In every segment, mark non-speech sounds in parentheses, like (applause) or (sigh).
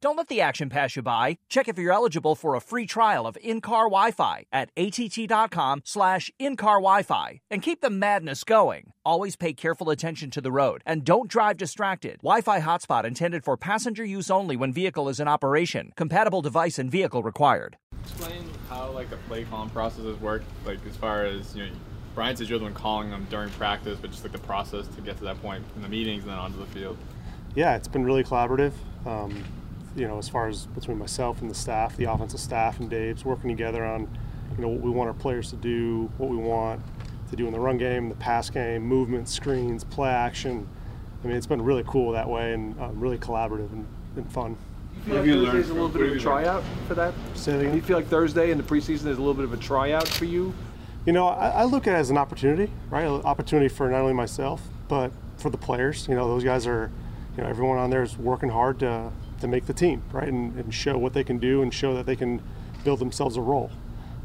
Don't let the action pass you by. Check if you're eligible for a free trial of in-car Wi-Fi at att.com slash in-car Wi-Fi and keep the madness going. Always pay careful attention to the road and don't drive distracted. Wi-Fi hotspot intended for passenger use only when vehicle is in operation. Compatible device and vehicle required. Explain how like the play calling processes work, like as far as you know. Brian says you're the one calling them during practice, but just like the process to get to that point in the meetings and then onto the field. Yeah, it's been really collaborative. Um, you know, as far as between myself and the staff, the offensive staff and Dave's working together on, you know, what we want our players to do, what we want to do in the run game, the pass game, movement, screens, play action. I mean, it's been really cool that way and uh, really collaborative and, and fun. You feel like Thursday's a little bit of a tryout for that? Say that again? You feel like Thursday in the preseason is a little bit of a tryout for you? You know, I, I look at it as an opportunity, right? An opportunity for not only myself, but for the players. You know, those guys are, you know, everyone on there is working hard to, to make the team, right? And, and show what they can do and show that they can build themselves a role.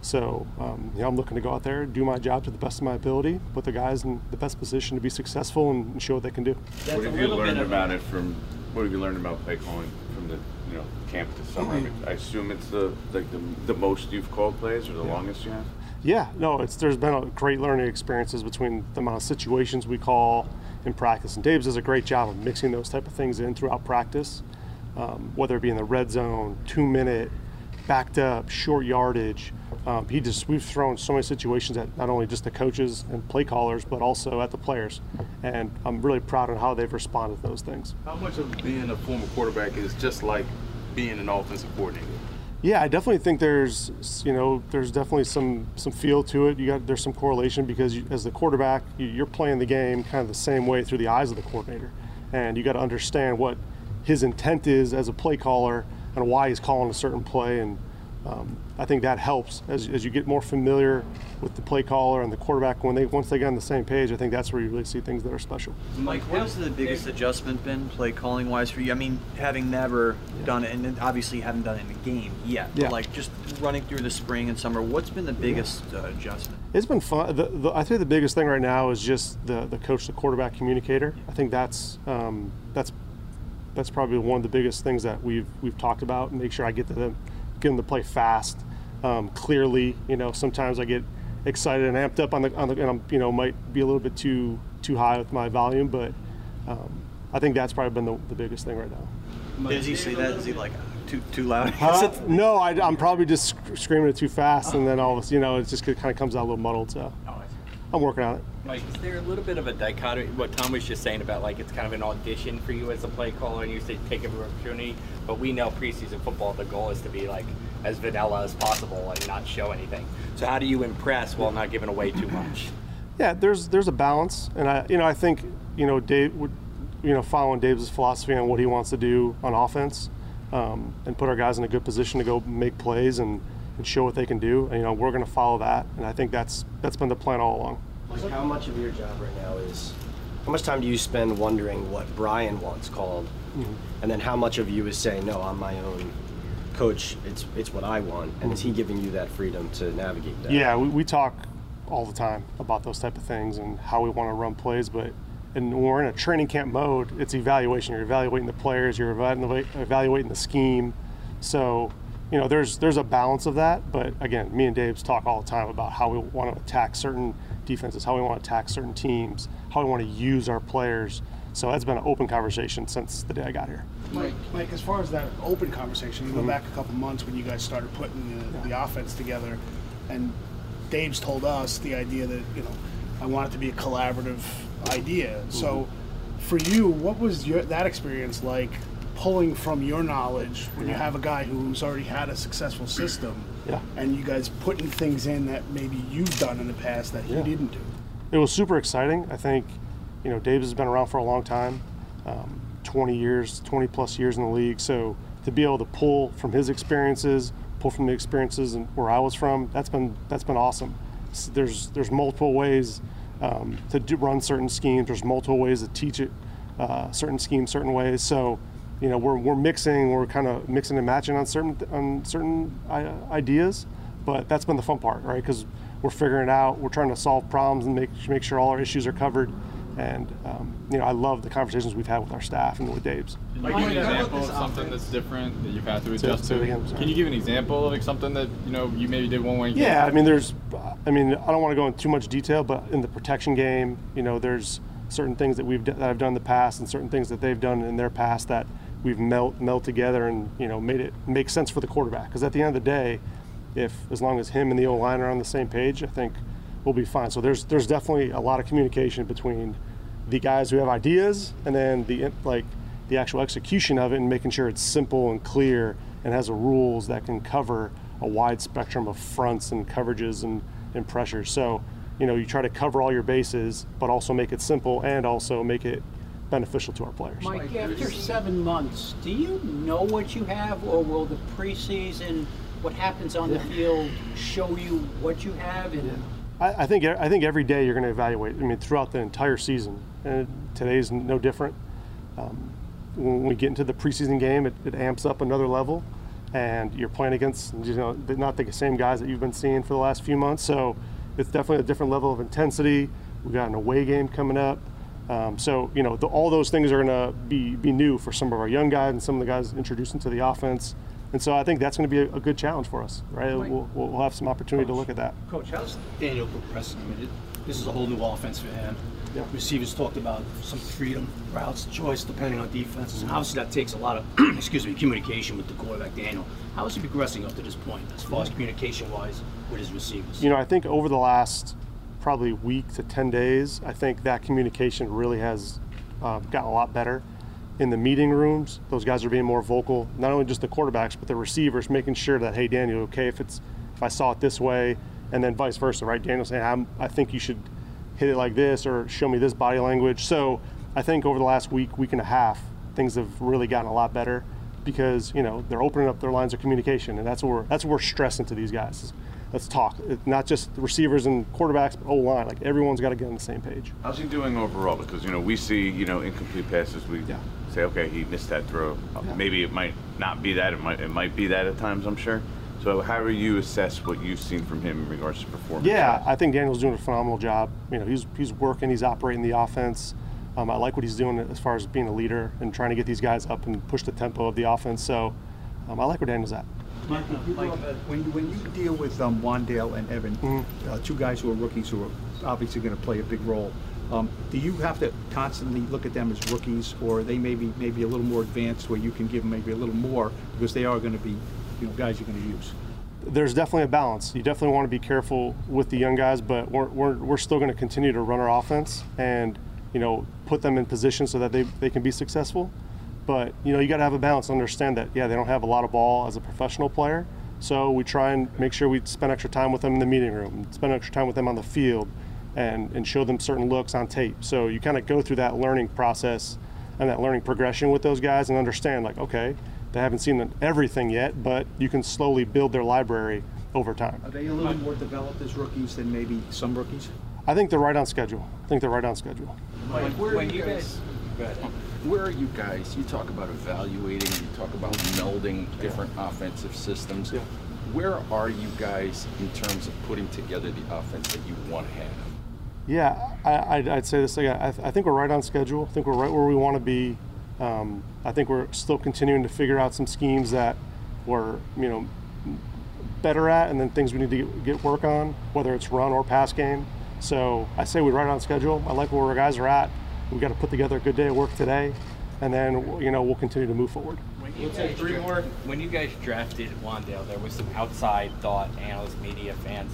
So, um, you know, I'm looking to go out there, do my job to the best of my ability, put the guys in the best position to be successful and show what they can do. what have you learned about it from? What have you learned about play calling from the you know camp this summer? I, mean, I assume it's the like the, the most you've called plays or the yeah. longest you have. Yeah, no, it's there's been a great learning experiences between the amount of situations we call in practice, and Dave's does a great job of mixing those type of things in throughout practice, um, whether it be in the red zone, two minute, backed up, short yardage. Um, he just we've thrown so many situations at not only just the coaches and play callers, but also at the players, and I'm really proud of how they've responded to those things. How much of being a former quarterback is just like being an offensive coordinator? Yeah, I definitely think there's you know there's definitely some some feel to it. You got there's some correlation because you, as the quarterback, you, are playing the game kind of the same way through the eyes of the coordinator, and you got to understand what his intent is as a play caller and why he's calling a certain play and um, I think that helps as, as you get more familiar with the play caller and the quarterback. When they once they get on the same page, I think that's where you really see things that are special. Mike, what has the biggest adjustment been play calling wise for you? I mean, having never yeah. done it, and obviously you haven't done it in a game yet. Yeah. But like just running through the spring and summer, what's been the biggest uh, adjustment? It's been fun. The, the, I think the biggest thing right now is just the the coach, the quarterback communicator. I think that's um, that's that's probably one of the biggest things that we've we've talked about. Make sure I get to them get them to play fast, um, clearly. You know, sometimes I get excited and amped up on the, on the and I'm you know might be a little bit too too high with my volume, but um, I think that's probably been the, the biggest thing right now. Does he say that? Is he like too too loud? Huh? no, I, am probably just screaming it too fast, and then all of a you know it just kind of comes out a little muddled. So I'm working on it. Mike, is there a little bit of a dichotomy? What Tom was just saying about like it's kind of an audition for you as a play caller, and you say take every opportunity. But we know preseason football, the goal is to be like as vanilla as possible and not show anything. So how do you impress while not giving away too much? Yeah, there's there's a balance, and I you know I think you know Dave would you know following Dave's philosophy on what he wants to do on offense, um, and put our guys in a good position to go make plays and, and show what they can do. And, you know we're going to follow that, and I think that's that's been the plan all along. Like how much of your job right now is how much time do you spend wondering what Brian wants called, mm-hmm. and then how much of you is saying no, I'm my own coach. It's it's what I want, and mm-hmm. is he mm-hmm. giving you that freedom to navigate that? Yeah, we, we talk all the time about those type of things and how we want to run plays, but and when we're in a training camp mode, it's evaluation. You're evaluating the players, you're evaluating the scheme. So, you know, there's there's a balance of that. But again, me and Dave's talk all the time about how we want to attack certain defenses, how we want to attack certain teams, how we want to use our players. So that's been an open conversation since the day I got here. Mike, Mike, as far as that open conversation, you go mm-hmm. back a couple months when you guys started putting the, yeah. the offense together, and Dave's told us the idea that you know I want it to be a collaborative idea. Mm-hmm. So for you, what was your, that experience like pulling from your knowledge when you have a guy who's already had a successful system, Yeah. and you guys putting things in that maybe you've done in the past that he Yeah. didn't do. it was super exciting. I think, you know, Davis has been around for a long time, um, 20 years, 20 plus years in the league. So to be able to pull from his experiences, pull from the experiences and where I was from, that's been that's been awesome. There's there's multiple ways um, to do, run certain schemes. There's multiple ways to teach it, uh, certain schemes, certain ways. So, you know, we're, we're mixing, we're kind of mixing and matching on certain on certain ideas. But that's been the fun part, right? Because we're figuring it out. We're trying to solve problems and make make sure all our issues are covered. And um, you know, I love the conversations we've had with our staff and with Dave's. Can you give an example of something that's different that you've had to adjust to? again. Can you give an example of like something that you know you maybe did one way? Yeah, I mean, there's, I mean, I don't want to go into too much detail, but in the protection game, you know, there's certain things that we've d- that I've done in the past, and certain things that they've done in their past that we've melt meld together and you know made it make sense for the quarterback. Because at the end of the day, if as long as him and the O line are on the same page, I think we'll be fine. So there's there's definitely a lot of communication between the guys who have ideas and then the like the actual execution of it and making sure it's simple and clear and has a rules that can cover a wide spectrum of fronts and coverages and, and pressures. So, you know, you try to cover all your bases, but also make it simple and also make it beneficial to our players. Mike, after seven months, do you know what you have, or will the preseason, what happens on the field, show you what you have? And I, I think I think every day you're going to evaluate. I mean, throughout the entire season, and is no different. Um, when we get into the preseason game, it, it amps up another level, and you're playing against you know not the same guys that you've been seeing for the last few months. So it's definitely a different level of intensity. We've got an away game coming up. Um, so you know the, all those things are going to be be new for some of our young guys and some of the guys introduced into the offense. And so I think that's going to be a, a good challenge for us, right? Mike. We'll, we'll have some opportunity to look at that. Coach, how's Daniel progressing? I mean, it, this is a whole new offense for him. Receivers talked about some freedom, routes, choice, depending on defenses. And obviously, that takes a lot of, (clears throat) excuse me, communication with the quarterback, Daniel. How is he progressing up to this point, as far as communication wise with his receivers? You know, I think over the last probably week to 10 days, I think that communication really has uh, gotten a lot better. In the meeting rooms, those guys are being more vocal, not only just the quarterbacks, but the receivers, making sure that, hey, Daniel, okay, if it's if I saw it this way, and then vice versa, right? Daniel saying, I'm, I think you should hit it like this or show me this body language. So I think over the last week, week and a half, things have really gotten a lot better because you know they're opening up their lines of communication, and that's what we're that's what we're stressing to these guys. Let's talk. Not just the receivers and quarterbacks, but O line. Like everyone's got to get on the same page. How's he doing overall? Because you know we see you know incomplete passes. We say okay, he missed that throw. Uh, Maybe it might not be that. It might it might be that at times. I'm sure. So how do you assess what you've seen from him in regards to performance? Yeah, I think Daniel's doing a phenomenal job. You know, he's he's working, he's operating the offense. Um, I like what he's doing as far as being a leader and trying to get these guys up and push the tempo of the offense. So um, I like where Daniel's at. Mike, you brought when, when you deal with um, Wan'Dale and Evan, Mm-hmm. uh, two guys who are rookies who are obviously going to play a big role, um, do you have to constantly look at them as rookies, or they may be maybe a little more advanced, where you can give them maybe a little more because they are going to be, you know, guys you're going to use? there's definitely a balance. You definitely want to be careful with the young guys, but we're, we're, we're still going to continue to run our offense and you know put them in position so that they, they can be successful. But you know you got to have a balance. Understand that yeah they don't have a lot of ball as a professional player, so we try and make sure we spend extra time with them in the meeting room, spend extra time with them on the field, and and show them certain looks on tape. So you kind of go through that learning process and that learning progression with those guys and understand like okay they haven't seen everything yet, but you can slowly build their library over time. Are they a little more developed as rookies than maybe some rookies? I think they're right on schedule. I think they're right on schedule. Mike, where when are you you Where are you guys? You talk about evaluating. You talk about melding different offensive systems. Where are you guys in terms of putting together the offense that you want to have? Yeah, I, I'd, I'd say this again. I, th- I think we're right on schedule. I think we're right where we want to be. Um, I think we're still continuing to figure out some schemes that we're, you know, better at, and then things we need to get, get work on, whether it's run or pass game. So I say we're right on schedule. I like where our guys are at. We got to put together a good day of work today, and then you know we'll continue to move forward. You guys three more. When you guys drafted Wan'Dale, there was some outside thought, analysts, media, fans.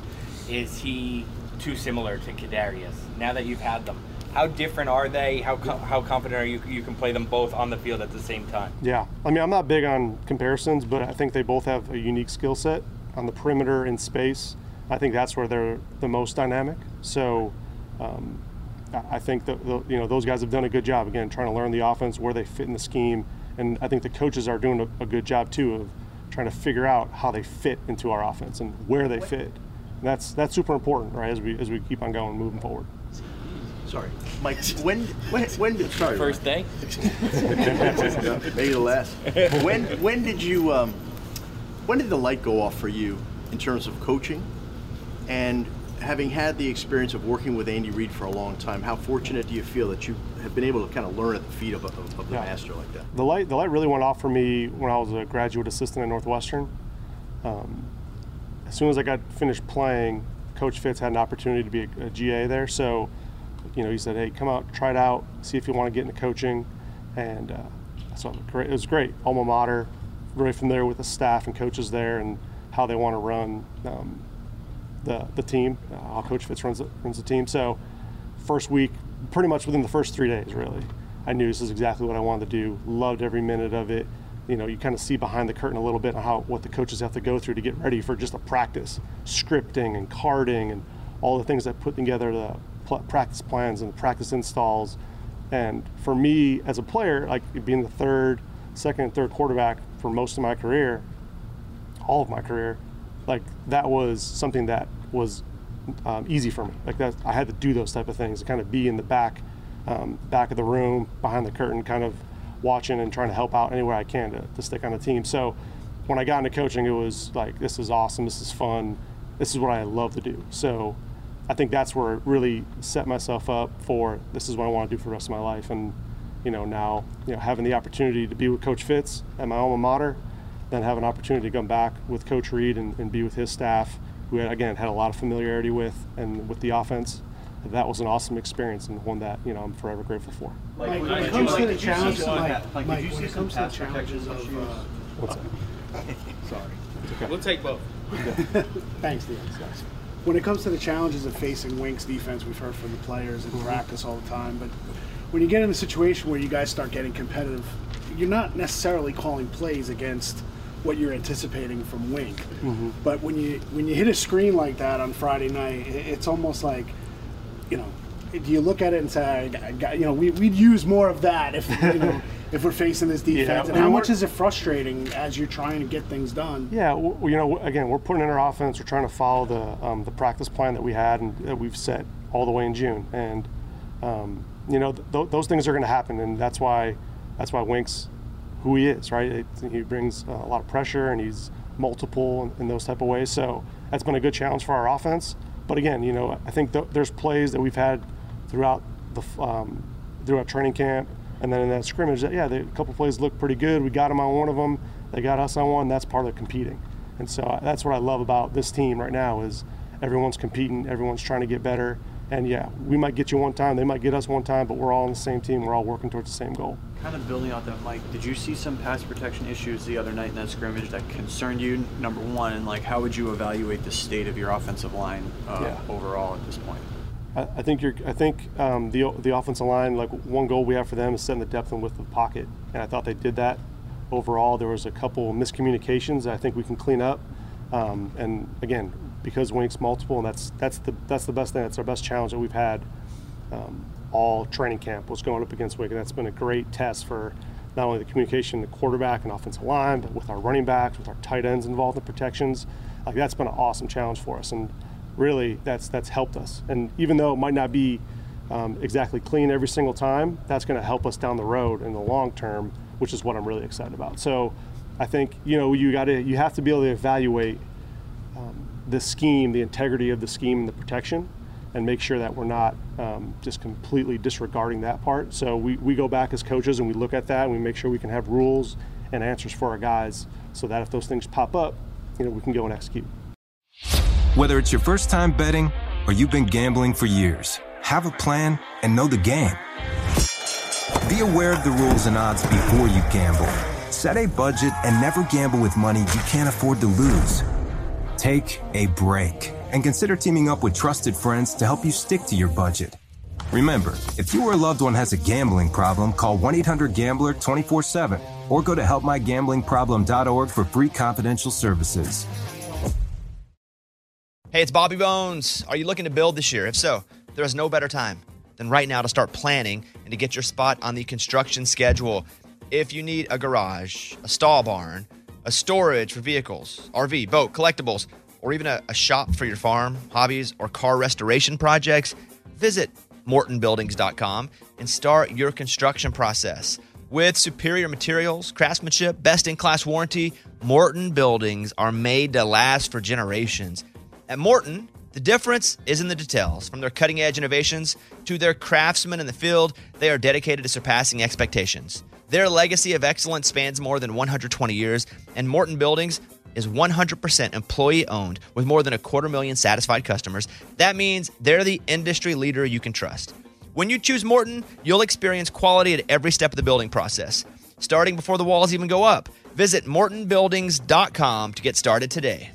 Is he too similar to Kadarius? Now that you've had them, how how different are they? How co- how confident are you you can play them both on the field at the same time? Yeah, I mean, I'm not big on comparisons, but I think they both have a unique skill set on the perimeter in space. I think that's where they're the most dynamic. So, um, I I think that the, you know those guys have done a good job again trying to learn the offense where they fit in the scheme, and I think the coaches are doing a, a good job too of trying to figure out how they fit into our offense and where they fit. And that's that's super important, right? As we as we keep on going, moving forward. Sorry, Mike. When when when did sorry First day. (laughs) maybe the last. When when did you um, when did the light go off for you in terms of coaching, and having had the experience of working with Andy Reid for a long time? How fortunate do you feel that you have been able to kind of learn at the feet of a, of, the Yeah. master like that? The light, the light really went off for me when I was a graduate assistant at Northwestern. Um, as soon as I got finished playing, Coach Fitz had an opportunity to be a, a GA there. So, you know, he said, "Hey, come out, try it out, see if you want to get into coaching." And uh, so great, it was great. Alma mater, very familiar with the staff and coaches there and how they want to run um, the the team, uh, Coach Fitz runs the, runs the team. So, first week, pretty much within the first three days, really, I knew this is exactly what I wanted to do. Loved every minute of it. You know, you kind of see behind the curtain a little bit on how what the coaches have to go through to get ready for just a practice, scripting and carding and all the things that put together the pl- practice plans and the practice installs. And for me as a player, like being the third, second, and third quarterback for most of my career, all of my career, like that was something that was um, easy for me. Like that, I had to do those type of things, to kind of be in the back, um, back of the room, behind the curtain, kind of watching and trying to help out any way I can to, to stick on the team. So when I got into coaching, it was like, this is awesome, this is fun, this is what I love to do. So I think that's where it really set myself up for this is what I want to do for the rest of my life. And you know now, you know having the opportunity to be with Coach Fitz at my alma mater, then have an opportunity to come back with Coach Reid and, and be with his staff, who had, again had a lot of familiarity with and with the offense. That was an awesome experience and one that you know I'm forever grateful for. Mike, when it comes to the challenges, Mike, Mike, when it comes to the challenges of, uh, What's that? sorry. We'll take both. (laughs) Thanks, Leon. When it comes to the challenges of facing Wink's defense, we've heard from the players in practice all the time. But when you get in a situation where you guys start getting competitive, you're not necessarily calling plays against what you're anticipating from Wink. Mm-hmm. But when you when you hit a screen like that on Friday night, it's almost like, you know, do you look at it and say, I got, you know, we, we'd use more of that if you know (laughs) (laughs) if we're facing this defense. Yeah, and how much is it frustrating as you're trying to get things done? Yeah, w- you know, again, we're putting in our offense. We're trying to follow the um, the practice plan that we had and that we've set all the way in June, and um, you know, th- those things are going to happen, and that's why that's why Winks, who he is, right? He brings uh, a lot of pressure, and he's multiple in, those type of ways. So that's been a good challenge for our offense. But again, you know, I think th- there's plays that we've had throughout the um, throughout training camp, and then in that scrimmage, that yeah, they, a couple plays looked pretty good. We got them on one of them. They got us on one. That's part of the competing, and so that's what I love about this team right now is everyone's competing, everyone's trying to get better. And yeah, we might get you one time, they might get us one time, but we're all on the same team. We're all working towards the same goal. Kind of building off that, Mike. Did you see some pass protection issues the other night in that scrimmage that concerned you? Number one, and like, how would you evaluate the state of your offensive line uh, Yeah. overall at this point? I, I think you're. I think um, the the offensive line, like one goal we have for them is setting the depth and width of the pocket, and I thought they did that. Overall, there was a couple miscommunications that I think we can clean up. Um, and again, because Wink's multiple, and that's that's the that's the best thing. That's our best challenge that we've had um, all training camp was going up against and that's been a great test for not only the communication, the quarterback and offensive line, but with our running backs, with our tight ends involved in protections. Like that's been an awesome challenge for us, and really that's that's helped us. And even though it might not be um, exactly clean every single time, that's going to help us down the road in the long term, which is what I'm really excited about. So I think you know you got to you have to be able to evaluate um, the scheme, the integrity of the scheme and the protection, and make sure that we're not um, just completely disregarding that part. So we, we go back as coaches and we look at that and we make sure we can have rules and answers for our guys so that if those things pop up, you know, we can go and execute. Whether it's your first time betting or you've been gambling for years, have a plan and know the game. Be aware of the rules and odds before you gamble. Set a budget and never gamble with money you can't afford to lose. Take a break and consider teaming up with trusted friends to help you stick to your budget. Remember, if you or a loved one has a gambling problem, call 1 800 Gambler 24 7 or go to helpmygamblingproblem.org for free confidential services. Hey, it's Bobby Bones. Are you looking to build this year? If so, there is no better time than right now to start planning and to get your spot on the construction schedule. If you need a garage, a stall barn, a storage for vehicles, RV, boat, collectibles, or even a, a shop for your farm, hobbies, or car restoration projects, visit mortonbuildings.com and start your construction process. With superior materials, craftsmanship, best in class warranty, Morton buildings are made to last for generations. At Morton, the difference is in the details. From their cutting edge innovations to their craftsmen in the field, they are dedicated to surpassing expectations. Their legacy of excellence spans more than 120 years, and Morton Buildings is 100% employee owned with more than a quarter million satisfied customers. That means they're the industry leader you can trust. When you choose Morton, you'll experience quality at every step of the building process, starting before the walls even go up. Visit mortonbuildings.com to get started today.